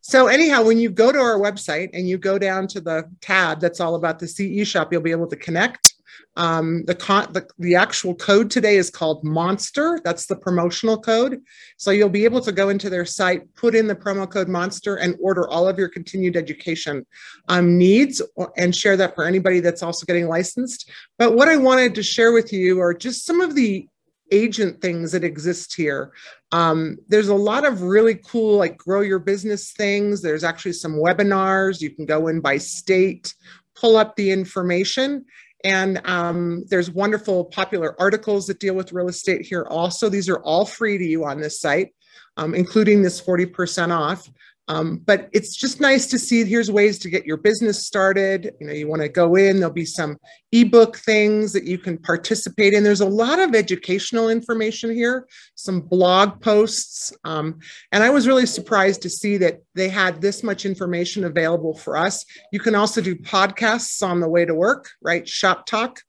So anyhow, when you go to our website and you go down to the tab that's all about the CE shop, you'll be able to connect. Um, the, con- the the actual code today is called Monster. That's the promotional code. So you'll be able to go into their site, put in the promo code Monster, and order all of your continued education um, needs, and share that for anybody that's also getting licensed. But what I wanted to share with you are just some of the agent things that exist here. Um, there's a lot of really cool, like grow your business things. There's actually some webinars. You can go in by state, pull up the information. And um, there's wonderful popular articles that deal with real estate here also. These are all free to you on this site, um, including this 40% off. Um, but it's just nice to see here's ways to get your business started. You know, you want to go in, there'll be some ebook things that you can participate in. There's a lot of educational information here, some blog posts. Um, and I was really surprised to see that they had this much information available for us. You can also do podcasts on the way to work, right? Shop talk.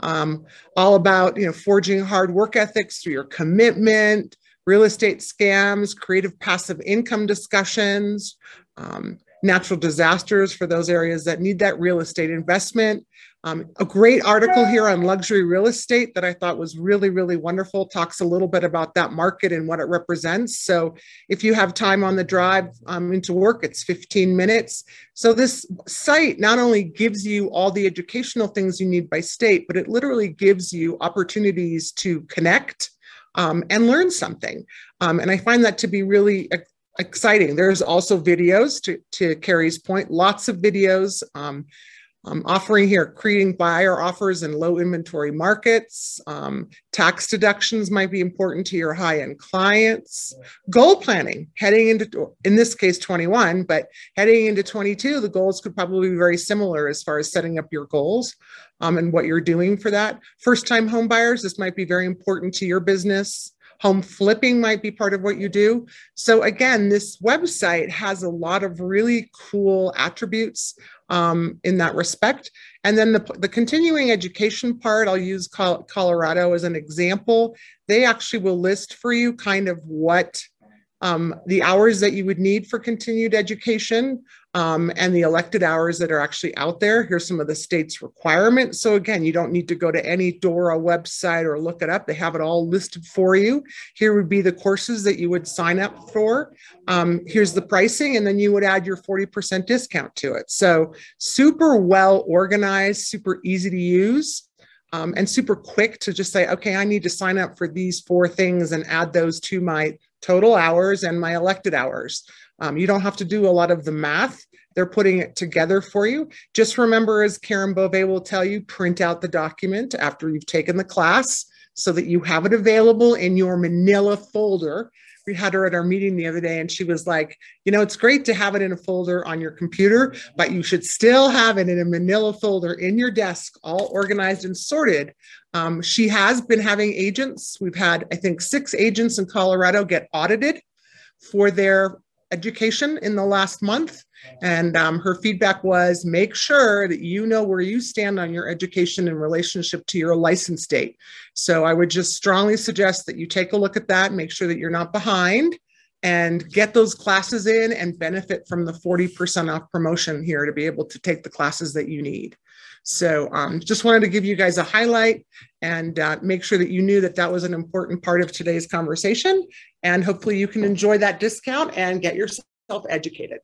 Um, all about you know forging hard work ethics through your commitment real estate scams, creative passive income discussions, um, natural disasters for those areas that need that real estate investment. Um, a great article here on luxury real estate that I thought was really, really wonderful. Talks a little bit about that market and what it represents. So, if you have time on the drive um, into work, it's 15 minutes. So, this site not only gives you all the educational things you need by state, but it literally gives you opportunities to connect um, and learn something. Um, and I find that to be really exciting. There's also videos to, to Carrie's point, lots of videos. Um, um, offering here, creating buyer offers in low inventory markets. Um, tax deductions might be important to your high end clients. Goal planning, heading into, in this case, 21, but heading into 22, the goals could probably be very similar as far as setting up your goals um, and what you're doing for that. First time home buyers, this might be very important to your business. Home flipping might be part of what you do. So, again, this website has a lot of really cool attributes um, in that respect. And then the, the continuing education part, I'll use Colorado as an example. They actually will list for you kind of what um, the hours that you would need for continued education um, and the elected hours that are actually out there. Here's some of the state's requirements. So again, you don't need to go to any DORA website or look it up. They have it all listed for you. Here would be the courses that you would sign up for. Um, here's the pricing, and then you would add your 40% discount to it. So super well organized, super easy to use. Um, and super quick to just say, okay, I need to sign up for these four things and add those to my total hours and my elected hours. Um, you don't have to do a lot of the math. They're putting it together for you. Just remember, as Karen Bove will tell you, print out the document after you've taken the class so that you have it available in your manila folder. We had her at our meeting the other day and she was like, you know, it's great to have it in a folder on your computer, but you should still have it in a manila folder in your desk, all organized and sorted. Um, she has been having agents. We've had, I think, six agents in Colorado get audited for their education in the last month. And um, her feedback was make sure that you know where you stand on your education in relationship to your license date. So I would just strongly suggest that you take a look at that, make sure that you're not behind, and get those classes in and benefit from the 40% off promotion here to be able to take the classes that you need. So um, just wanted to give you guys a highlight and uh, make sure that you knew that that was an important part of today's conversation. And hopefully you can enjoy that discount and get yourself educated.